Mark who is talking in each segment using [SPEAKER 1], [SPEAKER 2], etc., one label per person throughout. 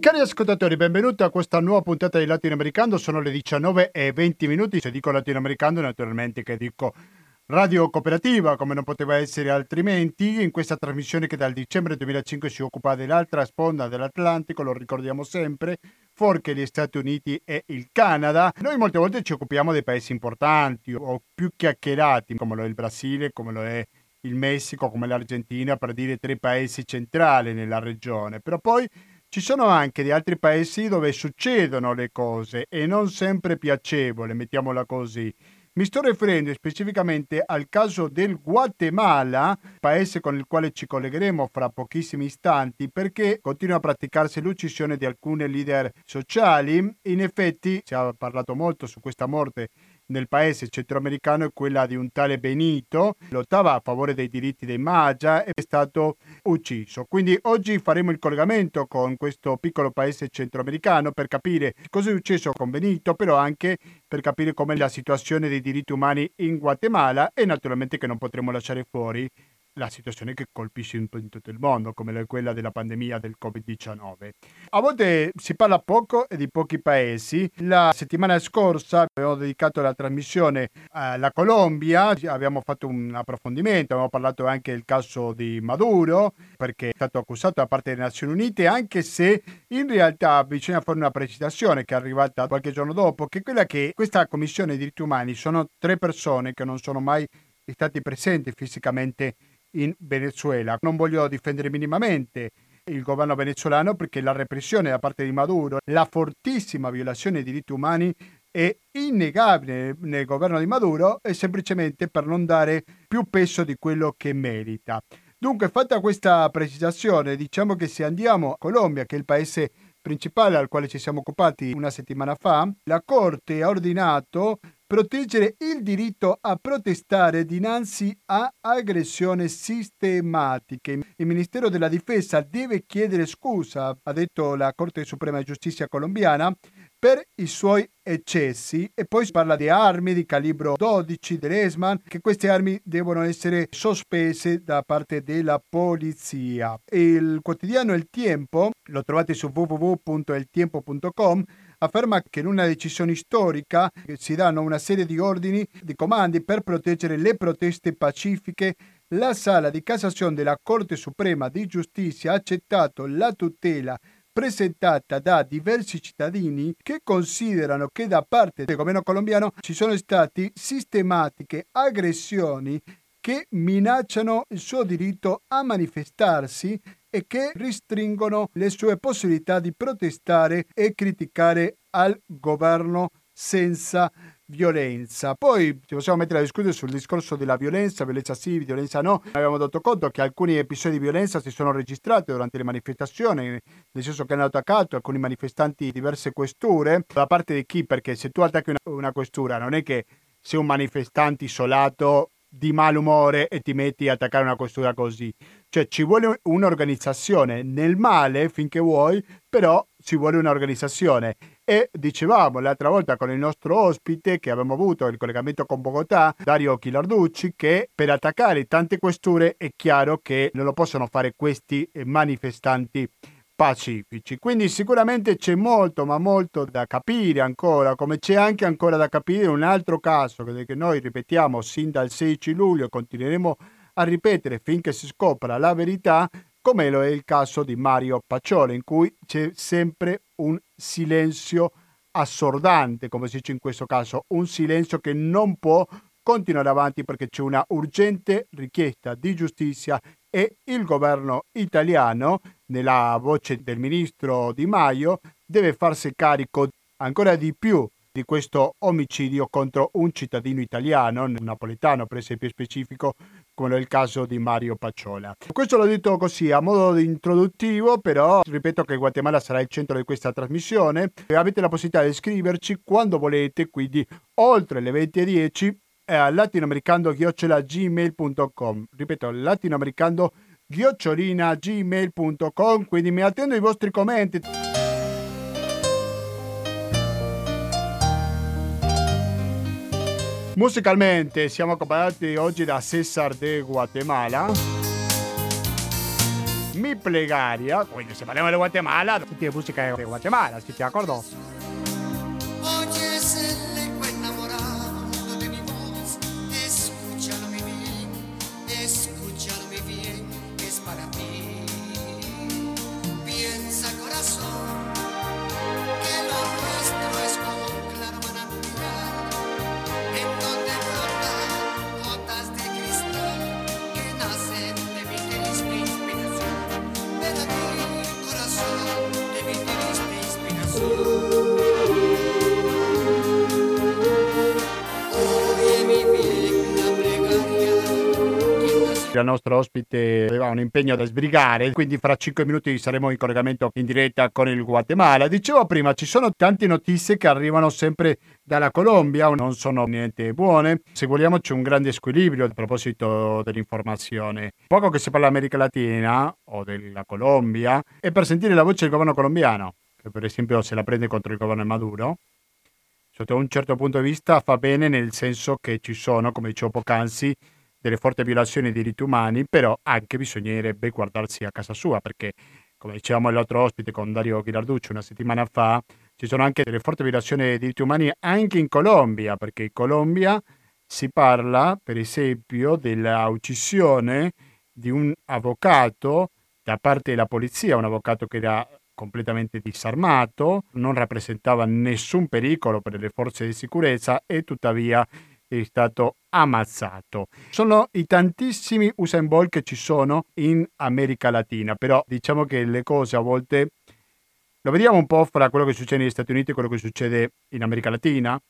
[SPEAKER 1] Cari ascoltatori, benvenuti a questa nuova puntata di Latinoamericano. Sono le 19 e 20 minuti. Se dico Latinoamericano, naturalmente che dico Radio Cooperativa, come non poteva essere altrimenti, in questa trasmissione che dal dicembre 2005 si occupa dell'altra sponda dell'Atlantico, lo ricordiamo sempre, fuorché gli Stati Uniti e il Canada. Noi molte volte ci occupiamo dei paesi importanti o più chiacchierati, come lo è il Brasile, come lo è il Messico, come l'Argentina, per dire tre paesi centrali nella regione. Però poi ci sono anche di altri paesi dove succedono le cose e non sempre piacevole, mettiamola così. Mi sto riferendo specificamente al caso del Guatemala, paese con il quale ci collegheremo fra pochissimi istanti, perché continua a praticarsi l'uccisione di alcune leader sociali. In effetti si è parlato molto su questa morte nel paese centroamericano è quella di un tale Benito, lottava a favore dei diritti dei Magia e è stato ucciso. Quindi oggi faremo il collegamento con questo piccolo paese centroamericano per capire cosa è successo con Benito, però anche per capire com'è la situazione dei diritti umani in Guatemala e naturalmente che non potremo lasciare fuori la situazione che colpisce un po' in tutto il mondo, come quella della pandemia del Covid-19. A volte si parla poco e di pochi paesi. La settimana scorsa abbiamo dedicato la trasmissione alla Colombia, abbiamo fatto un approfondimento, abbiamo parlato anche del caso di Maduro, perché è stato accusato da parte delle Nazioni Unite, anche se in realtà bisogna fare una precisazione che è arrivata qualche giorno dopo, che è quella che questa Commissione dei diritti umani sono tre persone che non sono mai stati presenti fisicamente in Venezuela. Non voglio difendere minimamente il governo venezuelano perché la repressione da parte di Maduro, la fortissima violazione dei diritti umani è innegabile nel governo di Maduro e semplicemente per non dare più peso di quello che merita. Dunque, fatta questa precisazione, diciamo che se andiamo a Colombia, che è il paese principale al quale ci siamo occupati una settimana fa, la Corte ha ordinato proteggere il diritto a protestare dinanzi a aggressioni sistematiche. Il Ministero della Difesa deve chiedere scusa, ha detto la Corte Suprema di Giustizia colombiana, per i suoi eccessi e poi si parla di armi di calibro 12 dell'ESMAN che queste armi devono essere sospese da parte della polizia. Il quotidiano Il Tempo, lo trovate su www.eltiempo.com, afferma che in una decisione storica si danno una serie di ordini, di comandi per proteggere le proteste pacifiche. La sala di Cassazione della Corte Suprema di Giustizia ha accettato la tutela presentata da diversi cittadini che considerano che da parte del governo colombiano ci sono state sistematiche aggressioni che minacciano il suo diritto a manifestarsi e che restringono le sue possibilità di protestare e criticare al governo senza violenza. Poi ci possiamo mettere a discutere sul discorso della violenza, violenza sì, violenza no. Abbiamo dato conto che alcuni episodi di violenza si sono registrati durante le manifestazioni, nel senso che hanno attaccato alcuni manifestanti diverse questure. Da parte di chi? Perché se tu attacchi una, una questura non è che sei un manifestante isolato di malumore e ti metti a attaccare una questura così. Cioè ci vuole un'organizzazione nel male finché vuoi, però ci vuole un'organizzazione. E dicevamo l'altra volta con il nostro ospite che abbiamo avuto il collegamento con Bogotà, Dario Chilarducci, che per attaccare tante questure è chiaro che non lo possono fare questi manifestanti pacifici. Quindi sicuramente c'è molto, ma molto da capire ancora, come c'è anche ancora da capire un altro caso che noi ripetiamo sin dal 16 luglio e continueremo a ripetere finché si scopra la verità, come lo è il caso di Mario Paciolo, in cui c'è sempre un silenzio assordante, come si dice in questo caso, un silenzio che non può continuare avanti perché c'è una urgente richiesta di giustizia e il governo italiano, nella voce del ministro Di Maio, deve farsi carico ancora di più di questo omicidio contro un cittadino italiano, napoletano per essere più specifico, come è il caso di Mario Pacciola. Questo l'ho detto così a modo introduttivo, però ripeto che Guatemala sarà il centro di questa trasmissione. Avete la possibilità di scriverci quando volete, quindi oltre le 20.10 a latinoamericando-gmail.com ripeto latinoamericando-gmail.com quindi mi attendo i vostri commenti musicalmente siamo accompagnati oggi da Cesar de Guatemala Mi Plegaria. Quindi se parliamo di Guatemala, senti musica di Guatemala, si ti
[SPEAKER 2] La
[SPEAKER 1] nostra ospite aveva un impegno da sbrigare, quindi fra 5 minuti saremo in collegamento in diretta con il Guatemala. Dicevo prima, ci sono tante notizie che arrivano sempre dalla Colombia, non sono niente buone. Se vogliamo c'è un grande squilibrio a proposito dell'informazione. Poco che si parla dell'America Latina o della Colombia è per sentire la voce del governo colombiano, che per esempio se la prende contro il governo Maduro. Sotto un certo punto di vista fa bene nel senso che ci sono, come dicevo poc'anzi, delle forti violazioni dei diritti umani, però anche bisognerebbe guardarsi a casa sua, perché come dicevamo l'altro ospite con Dario Ghilarducci una settimana fa, ci sono anche delle forti violazioni dei diritti umani anche in Colombia, perché in Colombia si parla, per esempio, della uccisione di un avvocato da parte della polizia, un avvocato che era completamente disarmato, non rappresentava nessun pericolo per le forze di sicurezza e tuttavia è stato ammazzato. Sono i tantissimi Usain Bolt che ci sono in America Latina, però diciamo che le cose a volte lo vediamo un po' fra quello che succede negli Stati Uniti e quello che succede in America Latina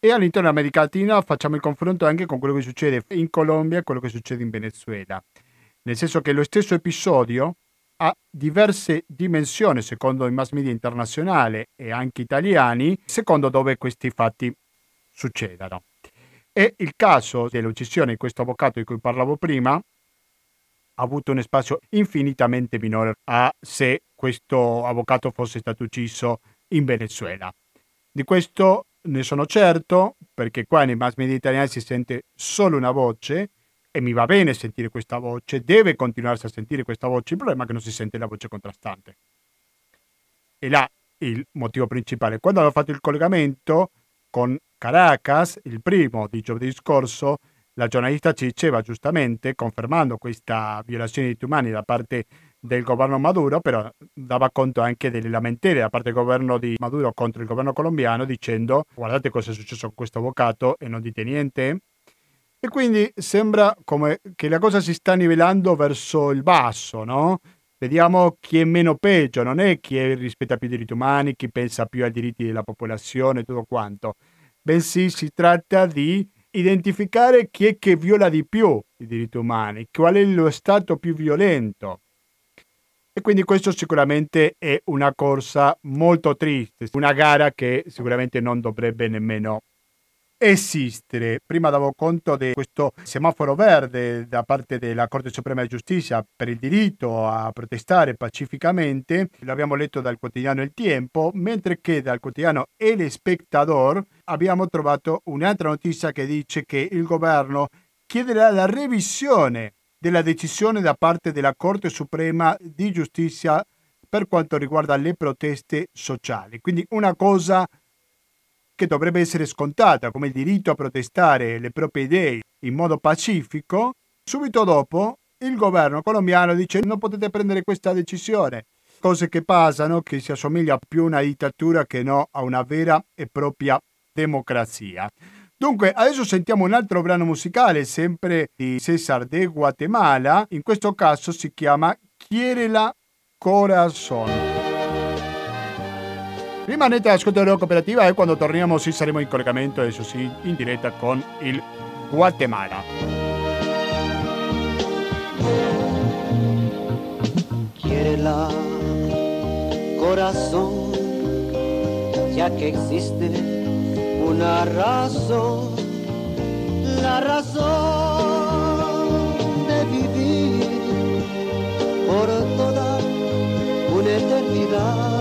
[SPEAKER 1] e all'interno dell'America Latina facciamo il confronto anche con quello che succede in Colombia e quello che succede in Venezuela. Nel senso che lo stesso episodio ha diverse dimensioni secondo i mass media internazionali e anche italiani, secondo dove questi fatti succedano. E il caso dell'uccisione di questo avvocato di cui parlavo prima ha avuto un spazio infinitamente minore a se questo avvocato fosse stato ucciso in Venezuela. Di questo ne sono certo perché qua nei mass media italiani si sente solo una voce e mi va bene sentire questa voce, deve continuarsi a sentire questa voce, il problema è che non si sente la voce contrastante. E là il motivo principale. Quando avevo fatto il collegamento con Caracas, il primo di giovedì scorso, la giornalista ci diceva giustamente, confermando questa violazione di diritti umani da parte del governo Maduro, però dava conto anche delle lamentele da parte del governo di Maduro contro il governo colombiano dicendo guardate cosa è successo con questo avvocato e non dite niente. E quindi sembra come che la cosa si sta nivellando verso il basso, no? Vediamo chi è meno peggio, non è chi rispetta più i diritti umani, chi pensa più ai diritti della popolazione, tutto quanto, bensì si tratta di identificare chi è che viola di più i diritti umani, qual è lo stato più violento. E quindi questo sicuramente è una corsa molto triste, una gara che sicuramente non dovrebbe nemmeno esistere. Prima davo conto di questo semaforo verde da parte della Corte Suprema di Giustizia per il diritto a protestare pacificamente, l'abbiamo letto dal quotidiano Il Tempo, mentre che dal quotidiano El Spectador abbiamo trovato un'altra notizia che dice che il governo chiederà la revisione della decisione da parte della Corte Suprema di Giustizia per quanto riguarda le proteste sociali. Quindi una cosa che dovrebbe essere scontata come il diritto a protestare le proprie idee in modo pacifico, subito dopo il governo colombiano dice non potete prendere questa decisione. Cose che passano che si assomiglia più a una dittatura che no a una vera e propria democrazia. Dunque, adesso sentiamo un altro brano musicale, sempre di César de Guatemala. In questo caso si chiama Quiere la Corazón. Rimanete della cooperativa e quando torniamo sì saremo in collegamento, adesso sì, in diretta con il Guatemala.
[SPEAKER 3] Quiérela, corazón, ya que existe una razón, la razón de vivir por toda una eternidad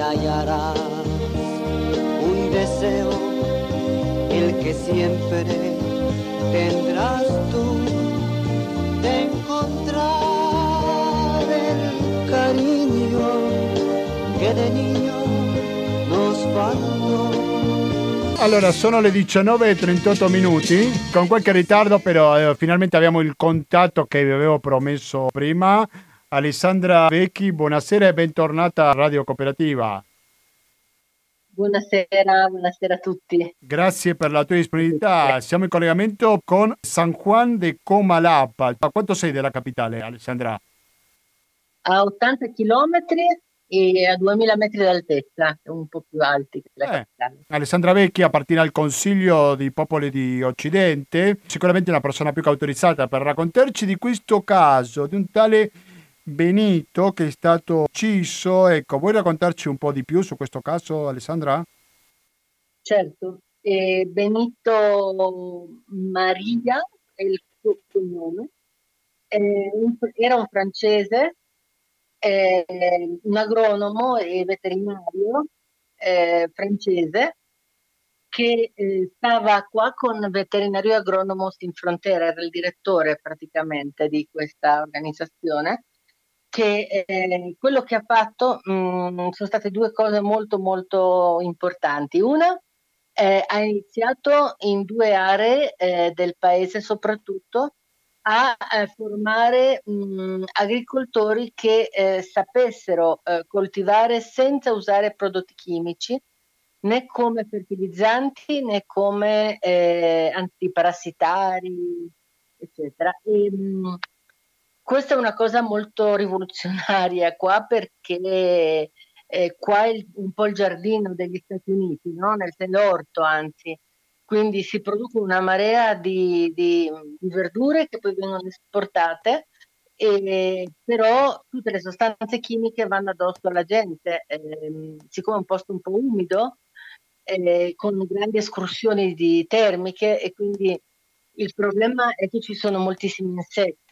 [SPEAKER 3] hallarás un deseo, el que siempre tendrás tú de encontrar el cariño que de niño nos faltó.
[SPEAKER 1] Allora, sono le 19.38 e minuti, con qualche ritardo però eh, finalmente abbiamo il contatto che vi avevo promesso prima Alessandra Vecchi, buonasera e bentornata a Radio Cooperativa.
[SPEAKER 4] Buonasera, buonasera a tutti.
[SPEAKER 1] Grazie per la tua disponibilità. Siamo in collegamento con San Juan de Comalapa. A quanto sei della capitale, Alessandra?
[SPEAKER 4] A 80 chilometri e a 2000 metri d'altezza, un po' più alti che la
[SPEAKER 1] Eh.
[SPEAKER 4] capitale.
[SPEAKER 1] Alessandra Vecchi appartiene al Consiglio dei Popoli di Occidente, sicuramente una persona più che autorizzata per raccontarci di questo caso, di un tale Benito che è stato ucciso. Ecco, vuoi raccontarci un po' di più su questo caso, Alessandra?
[SPEAKER 4] Certo, e Benito Maria è il suo cognome, un- era un francese, eh, un agronomo e veterinario eh, francese che eh, stava qua con Veterinario Agronomo Sin Frontiera, era il direttore praticamente di questa organizzazione, che eh, quello che ha fatto mh, sono state due cose molto molto importanti. Una, eh, ha iniziato in due aree eh, del paese soprattutto a eh, formare mh, agricoltori che eh, sapessero eh, coltivare senza usare prodotti chimici né come fertilizzanti né come eh, antiparassitari, eccetera. E, mh, questa è una cosa molto rivoluzionaria qua perché eh, qua è un po' il giardino degli Stati Uniti, no? Nel l'orto anzi, quindi si produce una marea di, di- di verdure che poi vengono esportate, e, però tutte le sostanze chimiche vanno addosso alla gente, ehm, siccome è un posto un po' umido, eh, con grandi escursioni di termiche e quindi il problema è che ci sono moltissimi insetti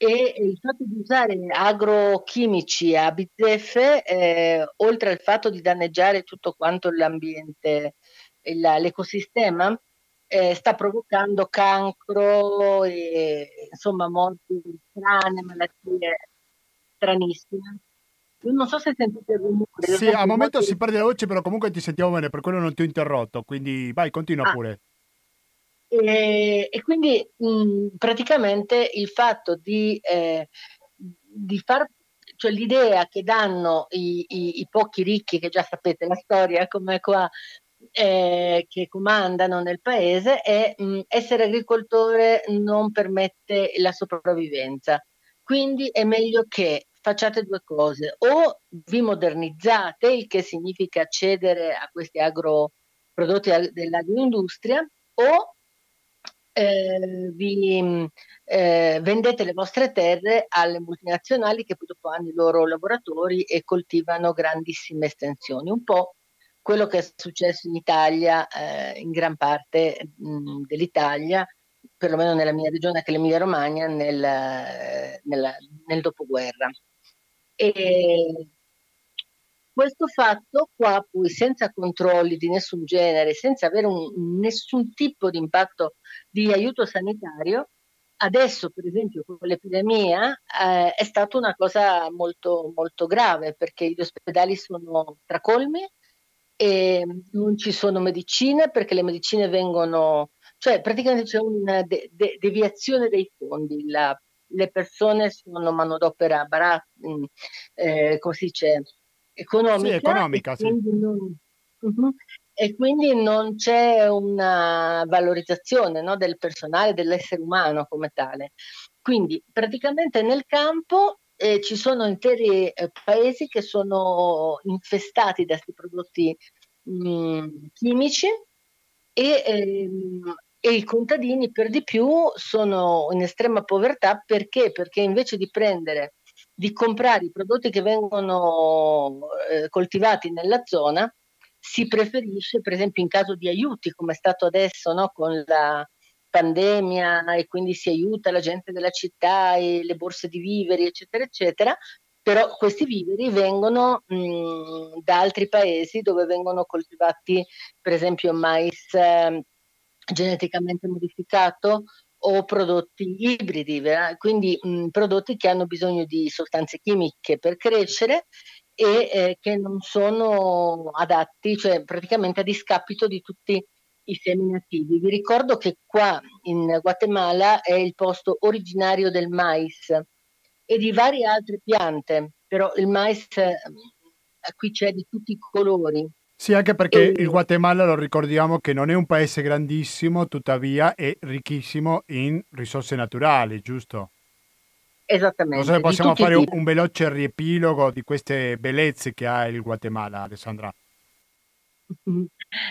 [SPEAKER 4] e il fatto di usare agrochimici a bizzeffe, eh, oltre al fatto di danneggiare tutto quanto l'ambiente, il- l'ecosistema, eh, sta provocando cancro e insomma morti strane, malattie stranissime. Io non so se sentite il rumore.
[SPEAKER 1] Sì, al momento
[SPEAKER 4] molti-
[SPEAKER 1] si perde la voce, però comunque ti sentiamo bene, per quello non ti ho interrotto, quindi vai, continua
[SPEAKER 4] Ah.
[SPEAKER 1] pure.
[SPEAKER 4] E, e quindi mh, praticamente il fatto di, eh, di far, cioè l'idea che danno i, i- i pochi ricchi, che già sapete la storia come qua, eh, che comandano nel paese, è mh, essere agricoltore non permette la sopravvivenza. Quindi è meglio che facciate due cose, o vi modernizzate, il che significa cedere a questi agroprodotti ag- dell'agroindustria, o eh, vi eh, vendete le vostre terre alle multinazionali che poi dopo hanno i loro lavoratori e coltivano grandissime estensioni. Un po' quello che è successo in Italia, eh, in gran parte mh, dell'Italia, perlomeno nella mia regione, che è l'Emilia Romagna, nel, nella- nel dopoguerra. E questo fatto qua, poi senza controlli di nessun genere, senza avere un- nessun tipo di impatto di aiuto sanitario, adesso per esempio con l'epidemia eh, è stata una cosa molto, molto grave perché gli ospedali sono tracolmi e non ci sono medicine perché le medicine vengono, cioè praticamente c'è una de- de- deviazione dei fondi, la- le persone sono manodopera barat, mh, eh, come si dice, economica,
[SPEAKER 1] Sì, economica,
[SPEAKER 4] e
[SPEAKER 1] sì.
[SPEAKER 4] quindi non, Mhm. e quindi non c'è una valorizzazione no, del personale, dell'essere umano come tale. Quindi praticamente nel campo eh, ci sono interi eh, paesi che sono infestati da questi prodotti mh, chimici e, ehm, e i contadini per di più sono in estrema povertà perché? Perché invece di prendere, di comprare i prodotti che vengono eh, coltivati nella zona, si preferisce, per esempio in caso di aiuti, come è stato adesso no, con la pandemia e quindi si aiuta la gente della città e le borse di viveri, eccetera, eccetera, però questi viveri vengono mh, da altri paesi dove vengono coltivati, per esempio, mais eh, geneticamente modificato o prodotti ibridi, vera- quindi mh, prodotti che hanno bisogno di sostanze chimiche per crescere e eh, che non sono adatti, cioè praticamente a discapito di tutti i semi nativi. Vi ricordo che qua in Guatemala è il posto originario del mais e di varie altre piante, però il mais eh, qui c'è di tutti i colori.
[SPEAKER 1] Sì, anche perché il Guatemala lo ricordiamo che non è un paese grandissimo, tuttavia è ricchissimo in risorse naturali, giusto?
[SPEAKER 4] Esattamente.
[SPEAKER 1] Non so se
[SPEAKER 4] di
[SPEAKER 1] possiamo fare un, un veloce riepilogo di queste bellezze che ha il Guatemala, Alessandra.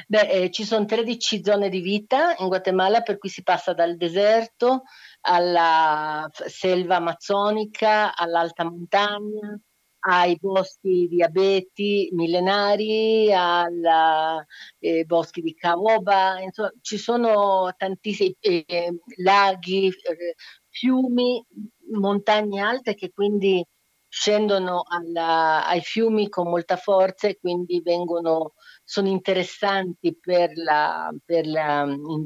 [SPEAKER 4] Beh, eh, ci sono 13 zone di vita in Guatemala, per cui si passa dal deserto alla selva amazzonica, all'alta montagna, ai boschi di abeti millenari, ai boschi di caoba, insomma, ci sono tantissimi eh, laghi, eh, fiumi, montagne alte che quindi scendono alla- ai fiumi con molta forza e quindi vengono sono interessanti per la mm,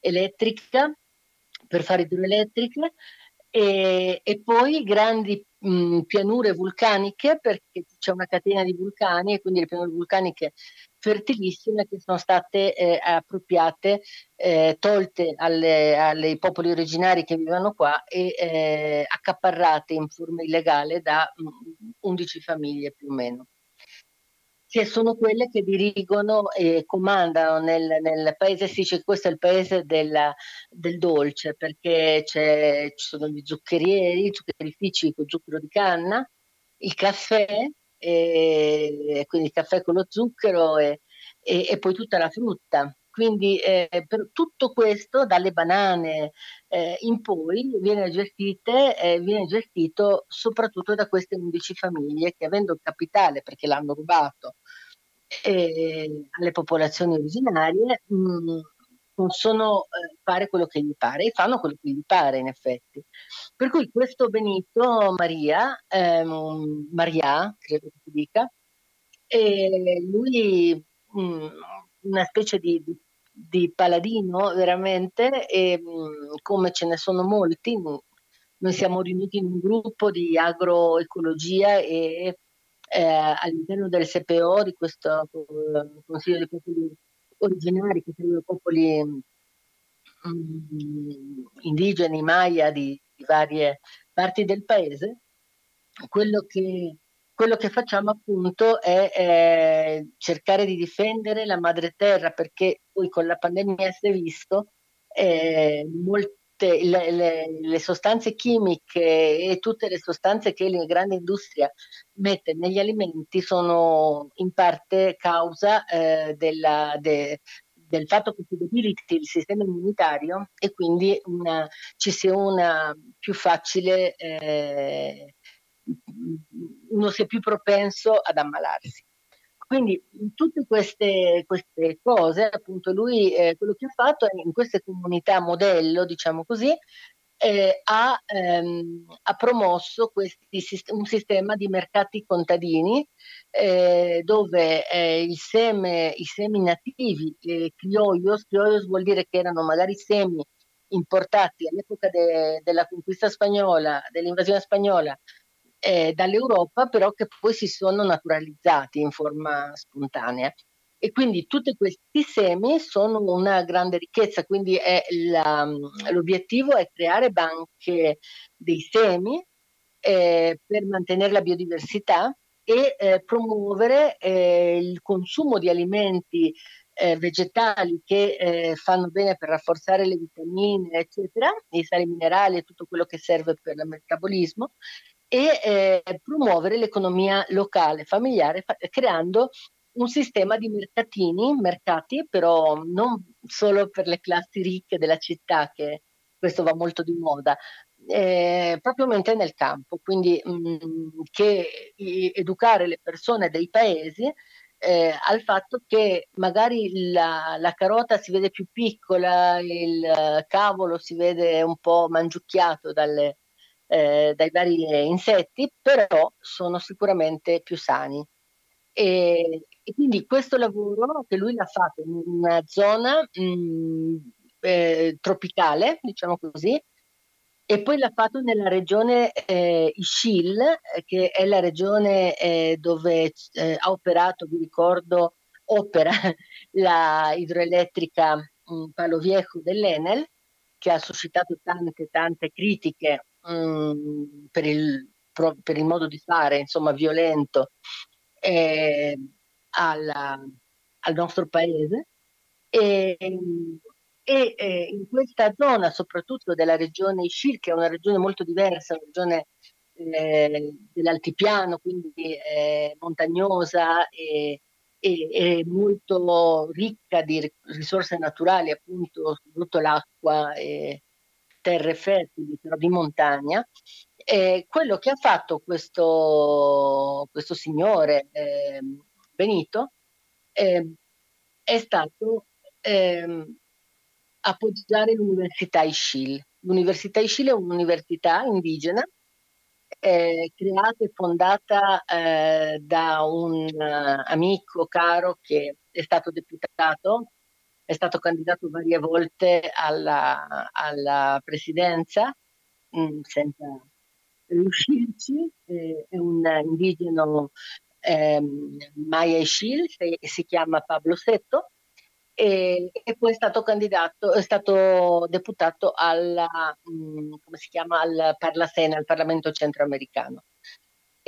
[SPEAKER 4] elettrica, per fare idroelettriche, e, e poi grandi mh, pianure vulcaniche, perché c'è una catena di vulcani e quindi le pianure vulcaniche fertilissime che sono state eh, appropriate, eh, tolte ai popoli originari che vivevano qua e eh, accaparrate in forma illegale da mh, 11 famiglie più o meno che sono quelle che dirigono e comandano nel, nel paese, si dice questo è il paese della- del dolce, perché ci sono gli zuccherieri, i zuccherifici con zucchero di canna, il caffè, e, quindi il caffè con lo zucchero e, e- e poi tutta la frutta. Quindi eh, per tutto questo, dalle banane eh, in poi, viene, gestite, eh, viene gestito soprattutto da queste 11 famiglie che avendo il capitale, perché l'hanno rubato, eh, alle popolazioni originarie, mh, possono eh, fare quello che gli pare e fanno quello che gli pare in effetti. Per cui questo Benito Maria, ehm, Maria, credo che si dica, e lui mh, una specie di, di- di paladino veramente, e mh, come ce ne sono molti, mh, noi siamo riuniti in un gruppo di agroecologia e eh, all'interno del SPO, di questo eh, Consiglio dei Popoli Originari, che sono i popoli mm, indigeni, Maya di, di varie parti del paese, quello che, quello che facciamo appunto è eh, cercare di difendere la madre terra perché poi con la pandemia si è visto eh, molte le, le- le sostanze chimiche e tutte le sostanze che la grande industria mette negli alimenti sono in parte causa eh, della- de- del fatto che si debiliti il sistema immunitario e quindi una- ci sia una più facile eh, uno sia più propenso ad ammalarsi. Quindi in tutte queste, queste cose, appunto, lui eh, quello che ha fatto è in queste comunità modello, diciamo così, eh, ha, ehm, ha promosso questi un sistema di mercati contadini eh, dove eh, seme, i semi nativi, eh, criollos, criollos vuol dire che erano magari semi importati all'epoca de- della conquista spagnola, dell'invasione spagnola eh, dall'Europa, però che poi si sono naturalizzati in forma spontanea. E quindi tutti questi semi sono una grande ricchezza, quindi la- l'obiettivo è creare banche dei semi eh, per mantenere la biodiversità e eh, promuovere eh, il consumo di alimenti eh, vegetali che eh, fanno bene per rafforzare le vitamine, eccetera, i sali minerali e tutto quello che serve per il metabolismo e eh, promuovere l'economia locale, familiare, fa- creando un sistema di mercatini, mercati, però non solo per le classi ricche della città, che questo va molto di moda, eh, propriamente nel campo, quindi mh, che i- educare le persone dei paesi eh, al fatto che magari la, la carota si vede più piccola, il cavolo si vede un po' mangiucchiato dalle, eh, dai vari insetti, però sono sicuramente più sani. E, e quindi questo lavoro che lui l'ha fatto in una zona mh, eh, tropicale, diciamo così, e poi l'ha fatto nella regione eh, Ischil, eh, che è la regione eh, dove eh, ha operato, vi ricordo, opera la idroelettrica mh, Palo Viejo dell'Enel, che ha suscitato tante, tante critiche mh, per, il, pro, per, il, modo di fare, insomma, violento eh, alla, al nostro paese. E, e eh, in questa zona, soprattutto della regione Ishir, che è una regione molto diversa, una regione eh, dell'altipiano, quindi eh, montagnosa e, e, molto ricca di risorse naturali, appunto, soprattutto l'acqua e terre fertili, però di montagna. quello che ha fatto questo, questo signore ehm, Benito ehm, è stato ehm, appoggiare l'Università Ischil. L'Università Ischil è un'università indigena eh, creata e fondata eh, da un uh, amico caro che è stato deputato, è stato candidato varie volte alla, alla presidenza mh, mm, senza riuscirci, eh, è un indigeno ehm, Maya Ischil, si chiama Pablo Setto, e, e, poi è stato candidato, è stato deputato alla, mh, mm, come si chiama, al Parlasena, al Parlamento centroamericano.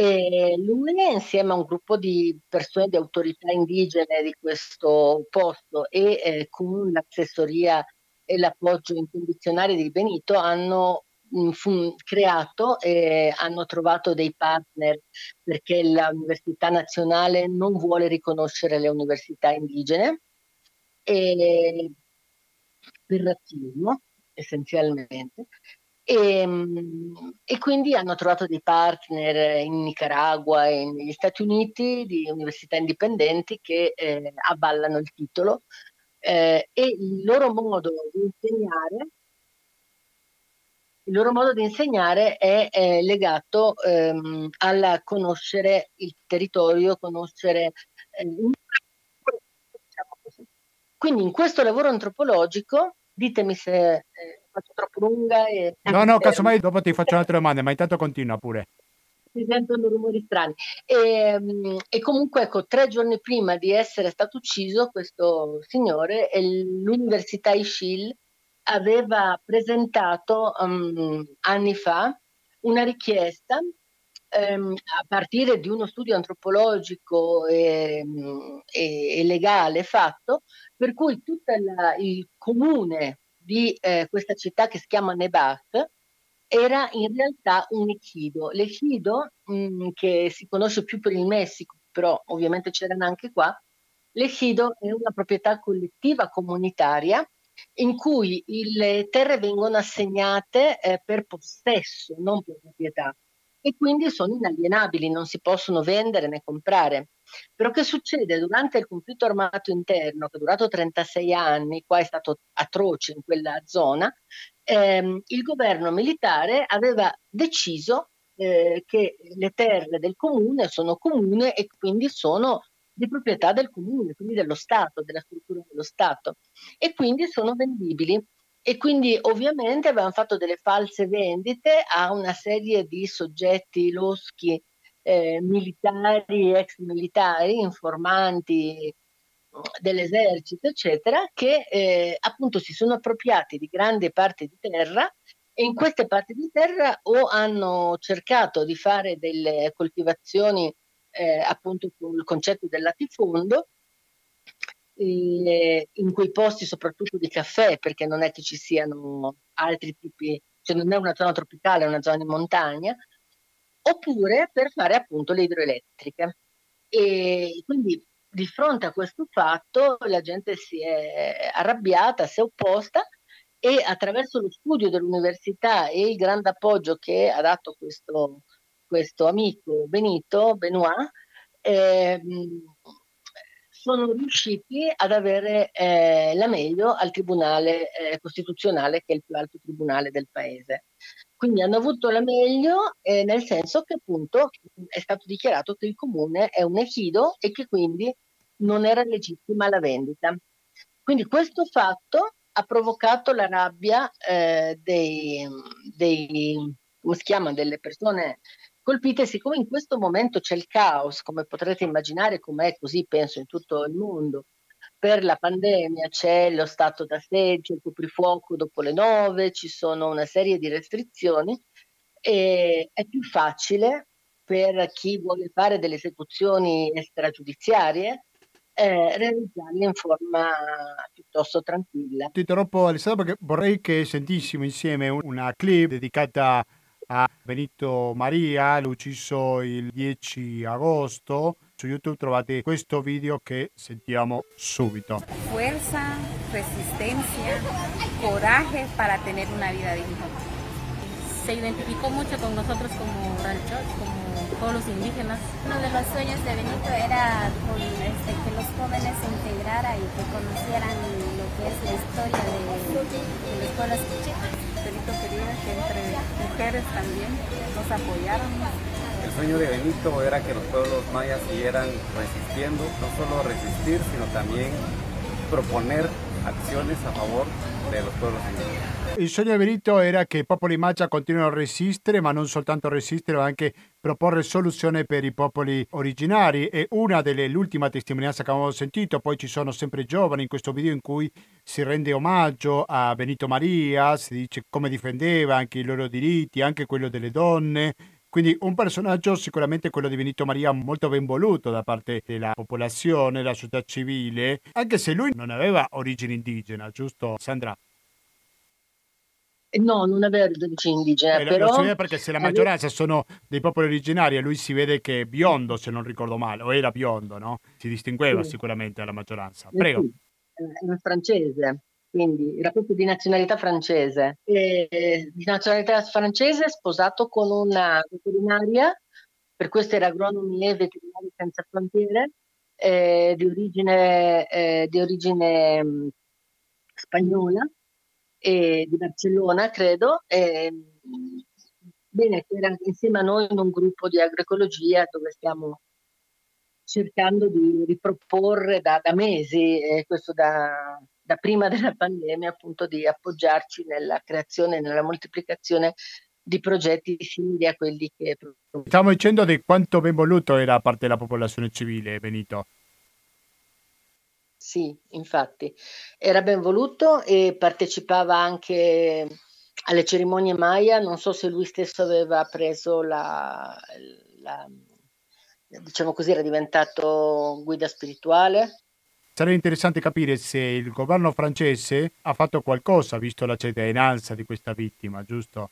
[SPEAKER 4] E lui insieme a un gruppo di persone, di autorità indigene di questo posto e eh, con l'assessoria e l'appoggio incondizionale di Benito hanno mh, mm, fu, creato e hanno trovato dei partner perché l'Università Nazionale non vuole riconoscere le università indigene e, per razzismo essenzialmente. E, e, quindi hanno trovato dei partner in Nicaragua e negli Stati Uniti di università indipendenti che eh, avvallano il titolo eh, e il loro modo di insegnare il loro modo di insegnare è, è legato ehm, al conoscere il territorio, conoscere eh, quindi in questo lavoro antropologico, ditemi se eh, faccio troppo lunga. E...
[SPEAKER 1] No, no, casomai dopo ti faccio un'altra domanda, ma intanto continua pure.
[SPEAKER 4] Si sentono rumori strani. E, ehm, e, comunque, ecco, tre giorni prima di essere stato ucciso, questo signore, l'Università Ischil aveva presentato um, anni fa una richiesta ehm, a partire di uno studio antropologico e, e, e legale fatto, per cui tutto il comune di eh, questa città che si chiama Nebat era in realtà un echido. L'echido, mh, che si conosce più per il Messico, però ovviamente c'erano anche qua, l'echido è una proprietà collettiva comunitaria in cui le terre vengono assegnate eh, per possesso, non per proprietà e quindi sono inalienabili, non si possono vendere né comprare. Però che succede? Durante il conflitto armato interno, che è durato 36 anni, qua è stato atroce in quella zona, ehm, il governo militare aveva deciso eh, che le terre del comune sono comune e quindi sono di proprietà del comune, quindi dello Stato, della struttura dello Stato, e quindi sono vendibili e quindi ovviamente avevano fatto delle false vendite a una serie di soggetti loschi eh, militari, ex militari, informanti dell'esercito, eccetera, che eh, appunto si sono appropriati di grandi parti di terra e in queste parti di terra o hanno cercato di fare delle coltivazioni eh, appunto con il concetto del latifondo in quei posti soprattutto di caffè, perché non è che ci siano altri tipi, cioè non è una zona tropicale, è una zona di montagna, oppure per fare appunto le idroelettriche. E quindi di fronte a questo fatto la gente si è arrabbiata, si è opposta e attraverso lo studio dell'università e il grande appoggio che ha dato questo, questo amico Benito Benoit, eh, sono riusciti ad avere eh, la meglio al Tribunale eh, Costituzionale, che è il più alto tribunale del paese. Quindi hanno avuto la meglio eh, nel senso che appunto è stato dichiarato che il comune è un echido e che quindi non era legittima la vendita. Quindi questo fatto ha provocato la rabbia eh, dei, dei, come si chiama, delle persone colpite, siccome in questo momento c'è il caos, come potrete immaginare, com'è così penso in tutto il mondo, per la pandemia c'è lo stato d'assedio, il coprifuoco dopo le nove, ci sono una serie di restrizioni e è più facile per chi vuole fare delle esecuzioni stragiudiziarie eh, realizzarle in forma piuttosto tranquilla.
[SPEAKER 1] Ti interrompo Alessandro perché vorrei che sentissimo insieme una clip dedicata a Benito Maria, l'ho ucciso il 10 agosto. Su YouTube trovate questo video che sentiamo subito.
[SPEAKER 5] Fuerza, resistencia, coraje para tener una vida digna. Se identificó mucho con nosotros como ranchos, como todos los indígenas.
[SPEAKER 6] Uno de los sueños de Benito era con, este, que los jóvenes se integraran y que conocieran lo que es la historia de, de los pueblos quichés.
[SPEAKER 5] Benito quería que entre mujeres también nos apoyaran.
[SPEAKER 7] El sueño de Benito era que los pueblos mayas siguieran resistiendo, no solo resistir, sino también proponer acciones a favor de los pueblos indígenas.
[SPEAKER 1] Il sogno di Benito era che i popoli Magia continuino a resistere, ma non soltanto resistere, ma anche proporre soluzioni per i popoli originari. E una delle l'ultima testimonianza che avevamo sentito, poi ci sono sempre giovani in questo video in cui si rende omaggio a Benito Maria, si dice come difendeva anche i loro diritti, anche quello delle donne. Quindi un personaggio sicuramente quello di Benito Maria molto ben voluto da parte della popolazione, della società civile, anche se lui non aveva origine indigena, giusto Sandra?
[SPEAKER 4] No, non aveva origine indigena,
[SPEAKER 1] Eh,
[SPEAKER 4] però
[SPEAKER 1] lo si vede perché se la maggioranza sono dei popoli originari e lui si vede che è biondo, se non ricordo male, o era biondo, no? Si distingueva
[SPEAKER 4] Sì.
[SPEAKER 1] sicuramente dalla maggioranza.
[SPEAKER 4] Eh
[SPEAKER 1] Prego.
[SPEAKER 4] sì, eh, era francese, quindi era proprio di nazionalità francese. E di nazionalità francese, sposato con una veterinaria, per questo era agronomi e veterinari senza frontiere, eh, di origine, eh, di origine mh, spagnola, e di Barcellona, credo. Mh, bene, era insieme a noi in un gruppo di agroecologia dove stiamo cercando di riproporre da, da mesi, questo da, da prima della pandemia, appunto di appoggiarci nella creazione e nella moltiplicazione di progetti simili a quelli che
[SPEAKER 1] Stiamo dicendo di quanto ben voluto era da parte della popolazione civile, Benito.
[SPEAKER 4] Sì, infatti, era ben voluto e partecipava anche alle cerimonie Maya. Non so se lui stesso aveva preso la, la- diciamo così, era diventato guida spirituale.
[SPEAKER 1] Sarebbe interessante capire se il governo francese ha fatto qualcosa, visto la cittadinanza di questa vittima, giusto?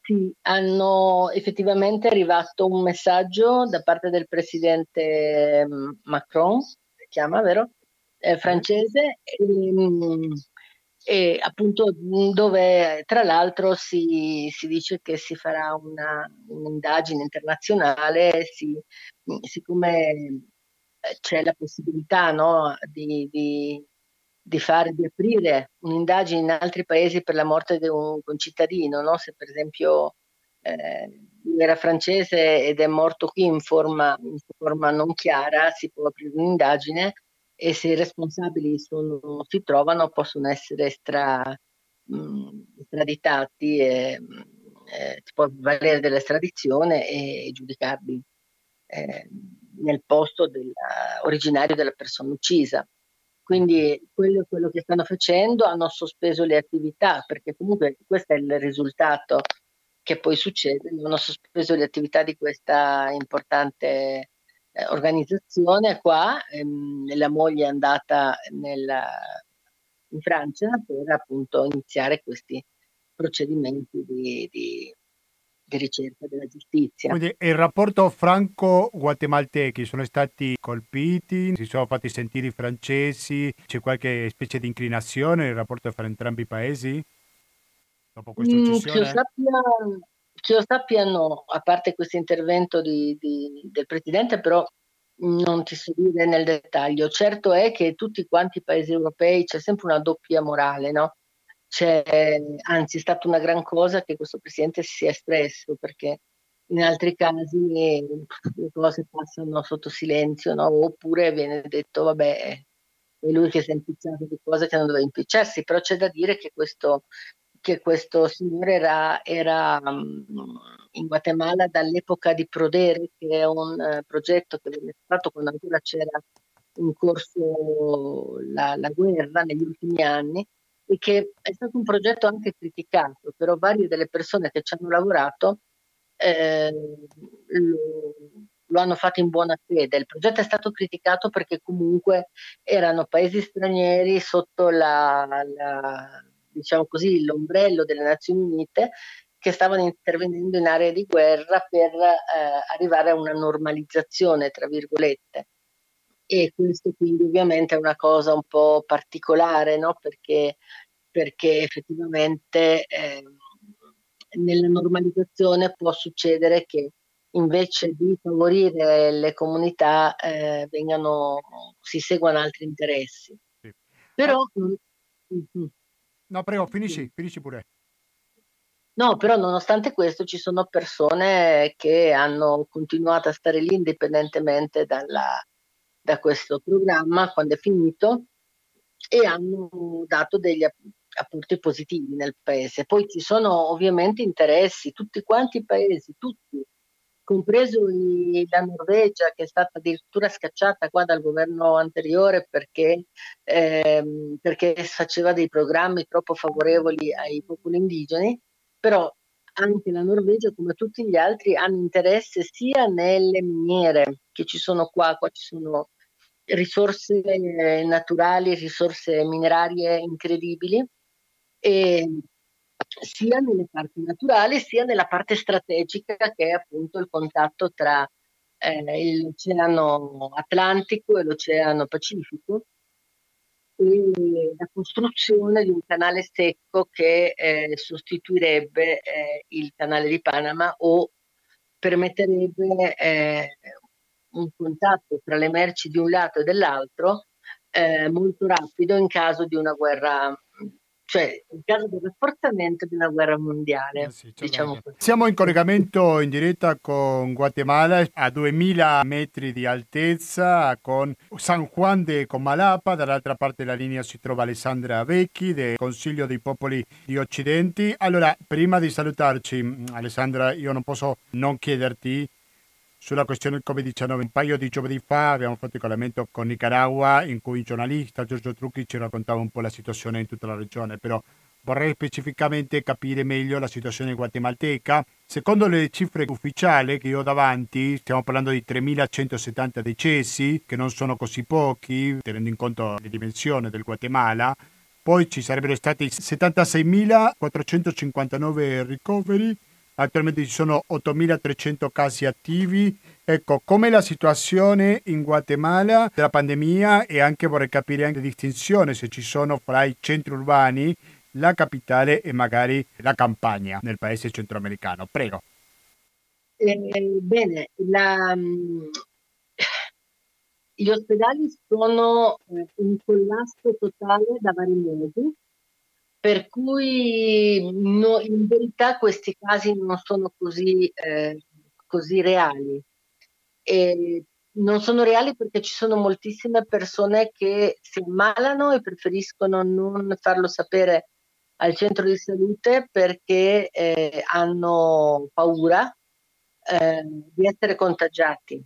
[SPEAKER 4] Sì, hanno effettivamente arrivato un messaggio da parte del presidente mm, Macron, si chiama, vero? Eh, francese, e, mm, e appunto mm, dove tra l'altro si, si dice che si farà una, un'indagine internazionale, si- siccome c'è la possibilità, no, di, di- di fare, di aprire un'indagine in altri paesi per la morte di un concittadino, no? Se per esempio eh, era francese ed è morto qui in forma, in forma non chiara, si può aprire un'indagine e se i responsabili sono- si trovano possono essere estra, mh, estraditati e eh, si può valere dell'estradizione e giudicarli eh, nel posto della- originario della persona uccisa. Quindi quello quello che stanno facendo, hanno sospeso le attività, perché comunque questo è il risultato che poi succede, hanno sospeso le attività di questa importante eh, organizzazione qua, ehm, la moglie è andata nella- in Francia per appunto iniziare questi procedimenti di, di- di ricerca della giustizia.
[SPEAKER 1] Quindi il rapporto franco-guatemaltechi sono stati colpiti, si sono fatti sentire i francesi, c'è qualche specie di inclinazione nel rapporto fra entrambi i paesi? Dopo questa
[SPEAKER 4] Mm, che
[SPEAKER 1] uccisione?
[SPEAKER 4] sappia, che io sappia no, a parte questo intervento di- di- del Presidente, però non ti so dire nel dettaglio. Certo è che tutti quanti i paesi europei c'è sempre una doppia morale, no? C'è, anzi, è stata una gran cosa che questo Presidente si sia espresso, perché in altri casi eh, le cose passano sotto silenzio, no? Oppure viene detto, vabbè, è lui che si è impicciato di cose che non doveva impicciarsi, però c'è da dire che questo, che questo signore era, era um, in Guatemala dall'epoca di Prodere, che è un uh, progetto che venne fatto quando ancora c'era in corso la, la guerra negli ultimi anni e che è stato un progetto anche criticato, però varie delle persone che ci hanno lavorato eh, lo, lo, hanno fatto in buona fede. Il progetto è stato criticato perché comunque erano paesi stranieri sotto la, la, diciamo così, l'ombrello delle Nazioni Unite che stavano intervenendo in aree di guerra per eh, arrivare a una normalizzazione, tra virgolette. E questo quindi ovviamente è una cosa un po' particolare, no? perché, perché effettivamente eh, nella normalizzazione può succedere che invece di favorire le comunità eh, vengano, si seguano altri interessi. Sì. Però...
[SPEAKER 1] Oh. No, prego, finisci, finisci pure.
[SPEAKER 4] No, però nonostante questo ci sono persone che hanno continuato a stare lì indipendentemente dalla, da questo programma quando è finito e hanno dato degli apporti positivi nel paese. Poi ci sono ovviamente interessi, tutti quanti i paesi, tutti, compreso la Norvegia che è stata addirittura scacciata qua dal governo anteriore perché, ehm, perché faceva dei programmi troppo favorevoli ai popoli indigeni, però anche la Norvegia, come tutti gli altri, hanno interesse sia nelle miniere che ci sono qua, qua ci sono risorse naturali, risorse minerarie incredibili, e sia nelle parti naturali sia nella parte strategica che è appunto il contatto tra eh, l'Oceano Atlantico e l'Oceano Pacifico e la costruzione di un canale secco che eh, sostituirebbe eh, il canale di Panama o permetterebbe eh, un contatto tra le merci di un lato e dell'altro eh, molto rapido in caso di una guerra cioè in caso di rafforzamento di una guerra mondiale. Eh sì, diciamo
[SPEAKER 1] Siamo in collegamento in diretta con Guatemala a 2000 metri di altezza con San Juan de Comalapa, dall'altra parte della linea si trova Alessandra Vecchi del Consiglio dei Popoli di Occidenti. Allora, prima di salutarci, Alessandra, io non posso non chiederti sulla questione del Covid-19. Un paio di giovedì fa abbiamo fatto il collegamento con Nicaragua in cui il giornalista Giorgio Trucchi ci raccontava un po' la situazione in tutta la regione, però vorrei specificamente capire meglio la situazione guatemalteca. Secondo le cifre ufficiali che io ho davanti, stiamo parlando di 3.170 decessi, che non sono così pochi, tenendo in conto le dimensioni del Guatemala. Poi ci sarebbero stati 76.459 ricoveri Attualmente ci sono 8.300 casi attivi. Ecco, com'è la situazione in Guatemala della pandemia e anche vorrei capire anche la distinzione se ci sono fra i centri urbani, la capitale e magari la campagna nel paese centroamericano. Prego.
[SPEAKER 4] Eh, bene, la, mm, gli ospedali sono eh, in collasso totale da vari mesi per cui no, in verità questi casi non sono così, eh, così reali. E non sono reali perché ci sono moltissime persone che si ammalano e preferiscono non farlo sapere al centro di salute perché eh, hanno paura eh, di essere contagiati,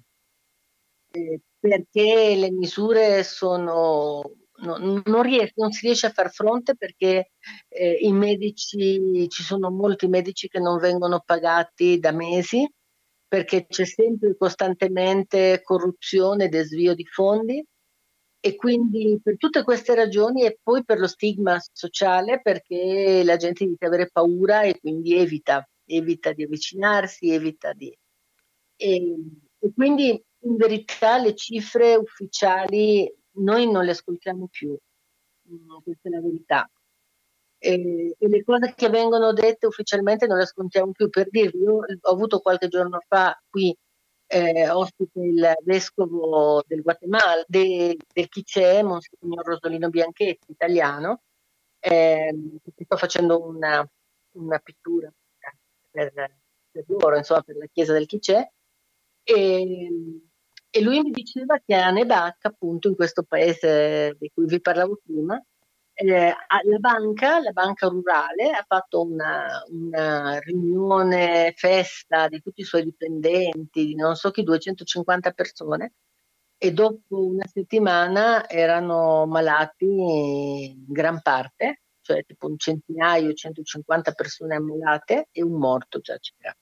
[SPEAKER 4] perché le misure sono non, non, ries- non, si riesce a far fronte perché eh, i medici, ci sono molti medici che non vengono pagati da mesi perché c'è sempre costantemente corruzione e desvio di fondi e quindi per tutte queste ragioni e poi per lo stigma sociale perché la gente inizia ad avere paura e quindi evita, evita di avvicinarsi, evita di... E, e quindi in verità le cifre ufficiali noi non le ascoltiamo più, mm, questa è la verità. E, e, le cose che vengono dette ufficialmente non le ascoltiamo più. Per dirvi, io ho avuto qualche giorno fa qui eh, ospite il vescovo del Guatemala, de, del Chichè, Monsignor Rosolino Bianchetti, italiano, eh, sto facendo una, una pittura per, per, loro, insomma, per la chiesa del Chichè. E, E lui mi diceva che a Nebac, appunto, in questo paese di cui vi parlavo prima, eh, la banca, la banca rurale, ha fatto una, una, riunione, festa di tutti i suoi dipendenti, di non so chi, 250 persone, e dopo una settimana erano malati in gran parte, cioè tipo un centinaio, 150 persone ammalate e un morto già c'era.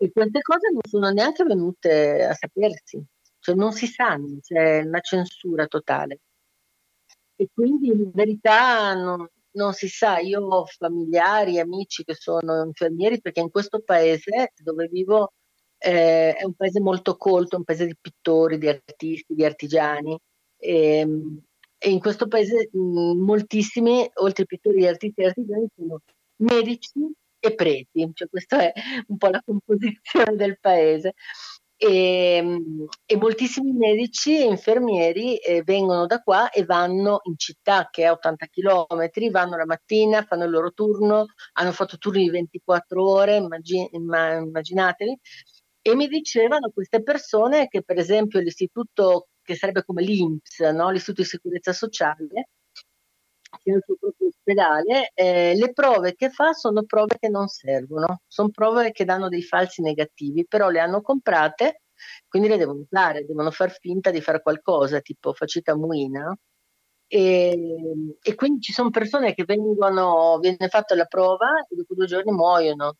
[SPEAKER 4] E queste cose non sono neanche venute a sapersi, cioè non si sanno, c'è una censura totale. E quindi in verità non, non si sa, io ho familiari, amici che sono infermieri perché in questo paese dove vivo eh, è un paese molto colto, un paese di pittori, di artisti, di artigiani. E, ehm, e in questo paese mh, moltissimi, oltre ai pittori, artisti e artigiani, sono medici e preti, cioè questa è un po' la composizione del paese. E, ehm, e moltissimi medici e infermieri eh, vengono da qua e vanno in città che è a 80 km, vanno la mattina, fanno il loro turno, hanno fatto turni di 24 ore, immagin- immaginatevi, e mi dicevano queste persone che per esempio l'istituto che sarebbe come l'INPS, no? l'Istituto di Sicurezza Sociale, che ha il suo proprio ospedale, eh, le prove che fa sono prove che non servono, sono prove che danno dei falsi negativi, però le hanno comprate, quindi le devono usare, devono far finta di fare qualcosa, tipo facita muina. E, e quindi ci sono persone che vengono, viene fatta la prova e dopo due giorni muoiono.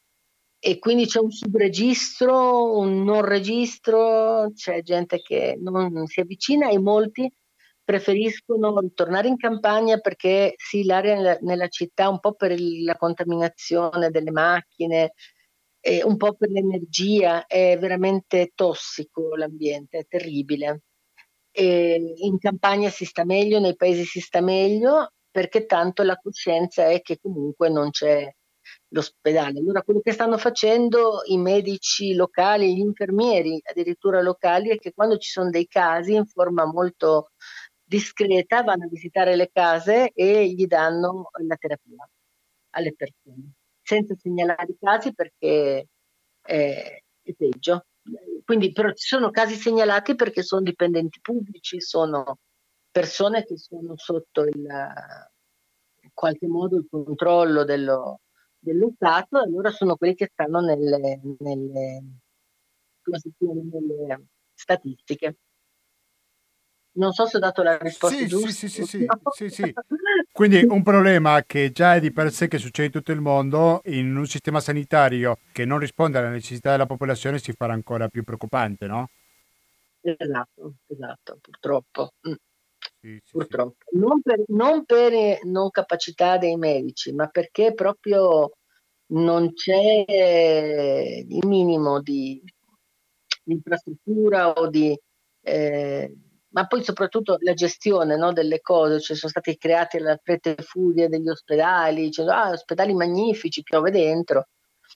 [SPEAKER 4] E quindi c'è un subregistro, un non registro, c'è gente che non si avvicina e molti preferiscono ritornare in campagna perché sì, l'aria nella, nella città un po' per il, la contaminazione delle macchine, e un po' per l'energia, è veramente tossico l'ambiente, è terribile. E in campagna si sta meglio, nei paesi si sta meglio, perché tanto la coscienza è che comunque non c'è l'ospedale. Allora quello che stanno facendo i medici locali, gli infermieri addirittura locali, è che quando ci sono dei casi in forma molto discreta vanno a visitare le case e gli danno la terapia alle persone, senza segnalare i casi perché è, è peggio. Quindi però ci sono casi segnalati perché sono dipendenti pubblici, sono persone che sono sotto il, in qualche modo il controllo dello, dello Stato, allora sono quelli che stanno nelle, nelle, nelle statistiche. Non so se ho dato la risposta
[SPEAKER 1] sì,
[SPEAKER 4] giusta.
[SPEAKER 1] Sì, sì, sì, sì, sì, Quindi un problema che già è di per sé che succede in tutto il mondo, in un sistema sanitario che non risponde alle necessità della popolazione si farà ancora più preoccupante, no?
[SPEAKER 4] Esatto, esatto, purtroppo. Mm. Sì, sì, purtroppo. Non, per, non per non capacità dei medici, ma perché proprio non c'è il minimo di, di infrastruttura o di... Eh, ma poi soprattutto la gestione no, delle cose, cioè sono stati creati la fretta e furia degli ospedali, cioè, ah, ospedali magnifici, piove dentro,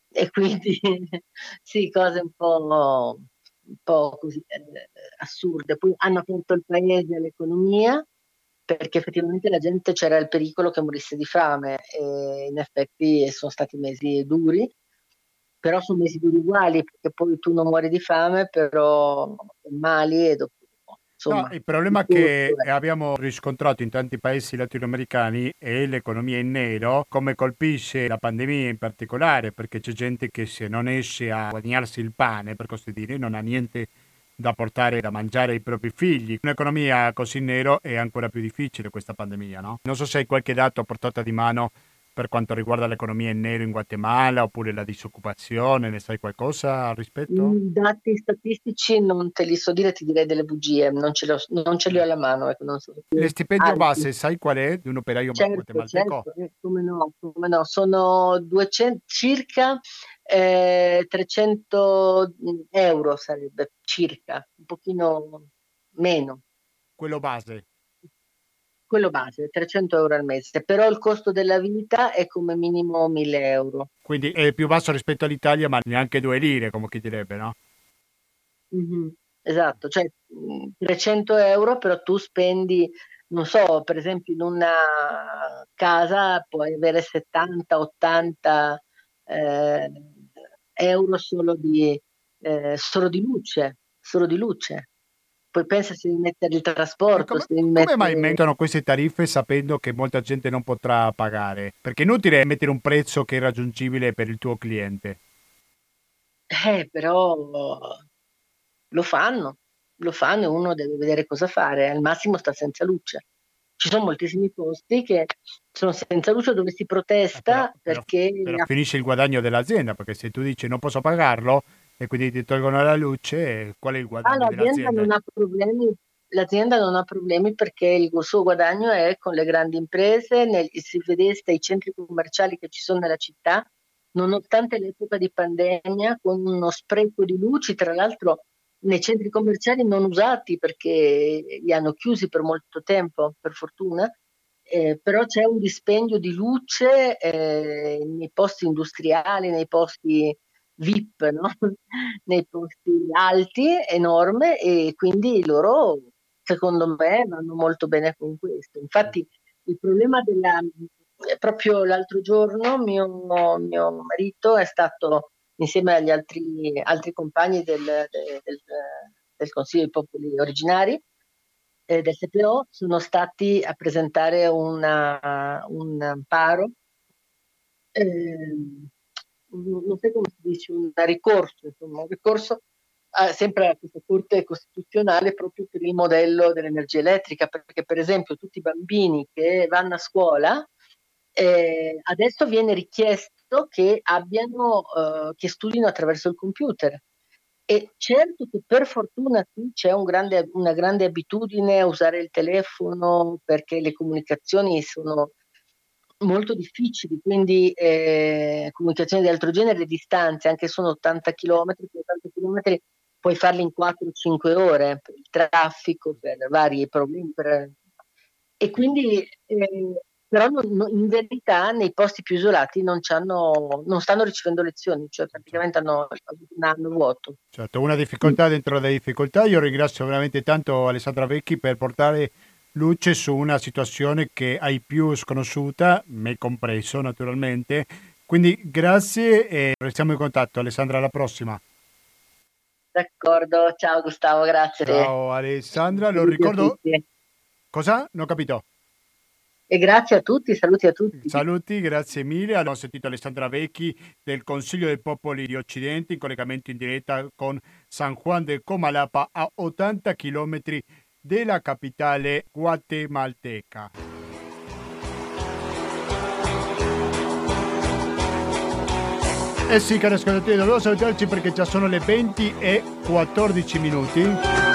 [SPEAKER 4] e quindi sì, cose un po', un po così eh, assurde. Poi hanno aperto il paese all'economia, perché effettivamente la gente c'era il pericolo che morisse di fame e in effetti sono stati mesi duri, però sono mesi duri uguali perché poi tu non muori di fame, però mali e dopo
[SPEAKER 1] Insomma, no, il problema che abbiamo riscontrato in tanti paesi latinoamericani è l'economia in nero, come colpisce la pandemia in particolare, perché c'è gente che se non esce a guadagnarsi il pane, per così dire, non ha niente da portare da mangiare ai propri figli. Un'economia così nero è ancora più difficile questa pandemia, no? Non so se hai qualche dato a portata di mano per quanto riguarda l'economia in nero in Guatemala oppure la disoccupazione, ne sai qualcosa al rispetto?
[SPEAKER 4] Mm, dati statistici non te li so dire, ti direi delle bugie, non ce, ho, non ce li ho alla mano. Ecco, so.
[SPEAKER 1] Il stipendio Alti. base, sai qual è di un operaio certo, guatemalteco?
[SPEAKER 4] Certo, eh, come no, come no, sono 200, circa eh, 300 mm, euro sarebbe, circa, un pochino meno.
[SPEAKER 1] Quello base?
[SPEAKER 4] Quello base, 300 euro al mese, però il costo della vita è come minimo 1000 euro.
[SPEAKER 1] Quindi è più basso rispetto all'Italia, ma neanche due lire, come chi direbbe, no?
[SPEAKER 4] Mm-hmm. Esatto, cioè 300 euro, però tu spendi, non so, per esempio in una casa puoi avere 70-80 eh, euro solo di, eh, solo di luce, solo di luce. Poi pensa se devi mettere il trasporto,
[SPEAKER 1] come, come
[SPEAKER 4] mettere...
[SPEAKER 1] mai mettono queste tariffe sapendo che molta gente non potrà pagare? Perché è inutile mettere un prezzo che è raggiungibile per il tuo cliente.
[SPEAKER 4] Eh, però lo fanno, lo fanno e uno deve vedere cosa fare. Al massimo sta senza luce. Ci sono moltissimi posti che sono senza luce dove si protesta
[SPEAKER 1] Eh, però-
[SPEAKER 4] perché
[SPEAKER 1] Però finisce il guadagno dell'azienda, perché se tu dici non posso pagarlo e quindi ti tolgono la luce, qual è il
[SPEAKER 4] Ah,
[SPEAKER 1] guadagno
[SPEAKER 4] l'azienda
[SPEAKER 1] dell'azienda?
[SPEAKER 4] non ha problemi. L'azienda non ha problemi perché il suo guadagno è con le grandi imprese, nel- se vedeste i centri commerciali che ci sono nella città, nonostante l'epoca di pandemia, con uno spreco di luci, tra l'altro nei centri commerciali non usati perché li hanno chiusi per molto tempo, per fortuna, eh, però c'è un dispendio di luce eh, nei posti industriali, nei posti VIP, no? nei posti alti, enorme, e quindi loro, secondo me, vanno molto bene con questo. Infatti, il problema della... eh, Proprio l'altro giorno mio, mio marito è stato insieme agli altri, altri compagni del, del- del- Consiglio dei Popoli Originari eh, del CPO sono stati a presentare una- un amparo, un- non so come si dice, un ricorso, insomma, un ricorso a- sempre a questa Corte Costituzionale proprio per il modello dell'energia elettrica, perché per esempio tutti i bambini che vanno a scuola eh, adesso viene richiesto che abbiano, eh, che studino attraverso il computer. E certo che per fortuna qui c'è un grande- una grande abitudine a usare il telefono perché le comunicazioni sono molto difficili, quindi eh, comunicazioni di altro genere, le distanze, anche sono 80 km, 80 km puoi farli in 4-5 ore per il traffico, per vari problemi. per- E quindi, eh, però non- in verità nei posti più isolati non, c'hanno- non stanno ricevendo lezioni, cioè praticamente hanno un anno vuoto.
[SPEAKER 1] Certo, una difficoltà dentro le difficoltà. Io ringrazio veramente tanto Alessandra Vecchi per portare luce su una situazione che ai più sconosciuta, me compreso naturalmente. Quindi grazie e restiamo in contatto. Alessandra, alla prossima.
[SPEAKER 4] D'accordo, ciao Gustavo, grazie.
[SPEAKER 1] Ciao Alessandra, lo ricordo... Cosa? Non ho capito.
[SPEAKER 4] E grazie a tutti, saluti a tutti.
[SPEAKER 1] Saluti, grazie mille. Abbiamo sentito Alessandra Vecchi del Consiglio dei Popoli di Occidente in collegamento in diretta con San Juan de Comalapa a 80 km della capitale guatemalteca. Eh sì, cari ascoltatori, dovevo salutarci perché già sono le 20 e 14 minuti.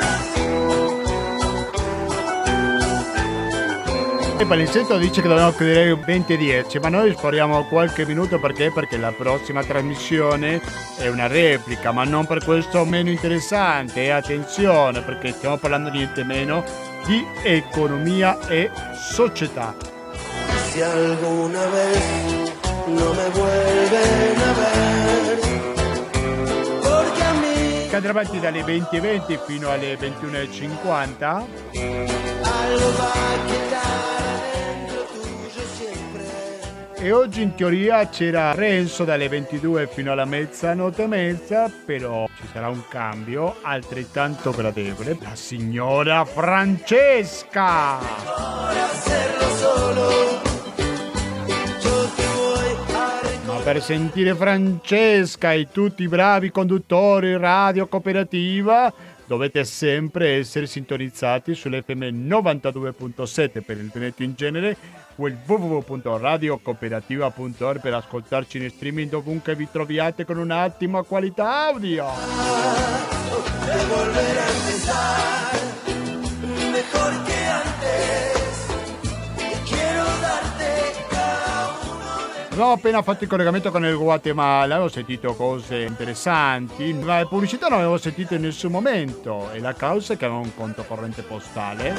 [SPEAKER 1] E Palinsetto dice che dobbiamo chiudere 20 e 10, ma noi spariamo qualche minuto perché? Perché la prossima trasmissione è una replica, ma non per questo meno interessante. E attenzione, perché stiamo parlando niente meno di economia e società.
[SPEAKER 3] Si alguna vez no me vuelven a ver,
[SPEAKER 1] Che andrà avanti dalle 20.20 fino alle 21.50.
[SPEAKER 3] algo va a
[SPEAKER 1] E oggi in teoria c'era Renzo dalle 22 fino alla mezzanotte e mezza, però ci sarà un cambio altrettanto gradevole. La signora Francesca! Ma per sentire Francesca e tutti i bravi conduttori radio cooperativa dovete sempre essere sintonizzati sull'FM 92.7 per il Veneto in genere o il www.radiocooperativa.org per ascoltarci in streaming dovunque vi troviate con un'ottima qualità audio.
[SPEAKER 3] volver
[SPEAKER 1] Abbiamo appena fatto il collegamento con il Guatemala, avevo sentito cose interessanti, ma le pubblicità non avevo sentito in nessun momento. E la causa è che avevo un conto corrente postale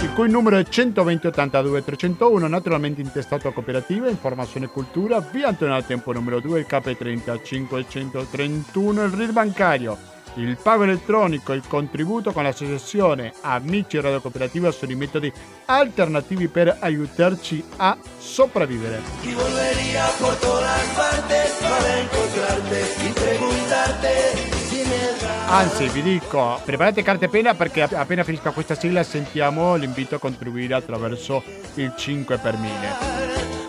[SPEAKER 1] il cui numero è 120 82 301, naturalmente intestato a cooperativa, informazione e cultura, via Antonio Tempo numero 2, il KP30 531, il RID bancario, il pago elettronico, il contributo con l'associazione Amici Radio Cooperativa sono i metodi alternativi per aiutarci a sopravvivere.
[SPEAKER 3] y volvería por todas partes para encontrarte y preguntarte si
[SPEAKER 1] Anzi, vi dico, preparate carta e penna perché appena finisca questa sigla sentiamo l'invito a contribuire attraverso il 5 per 1000.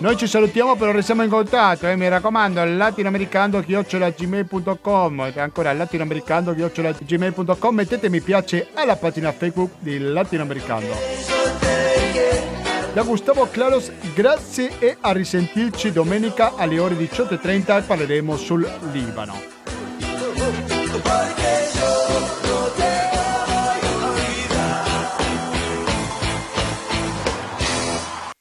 [SPEAKER 1] Noi ci salutiamo, però restiamo in contatto. Eh, mi raccomando, latinoamericando-gmail.com ancora latinoamericando-gmail.com mettete mi piace alla pagina Facebook di Latinoamericano. Da Gustavo Claros, grazie e a risentirci domenica alle ore 18.30 e parleremo sul Libano.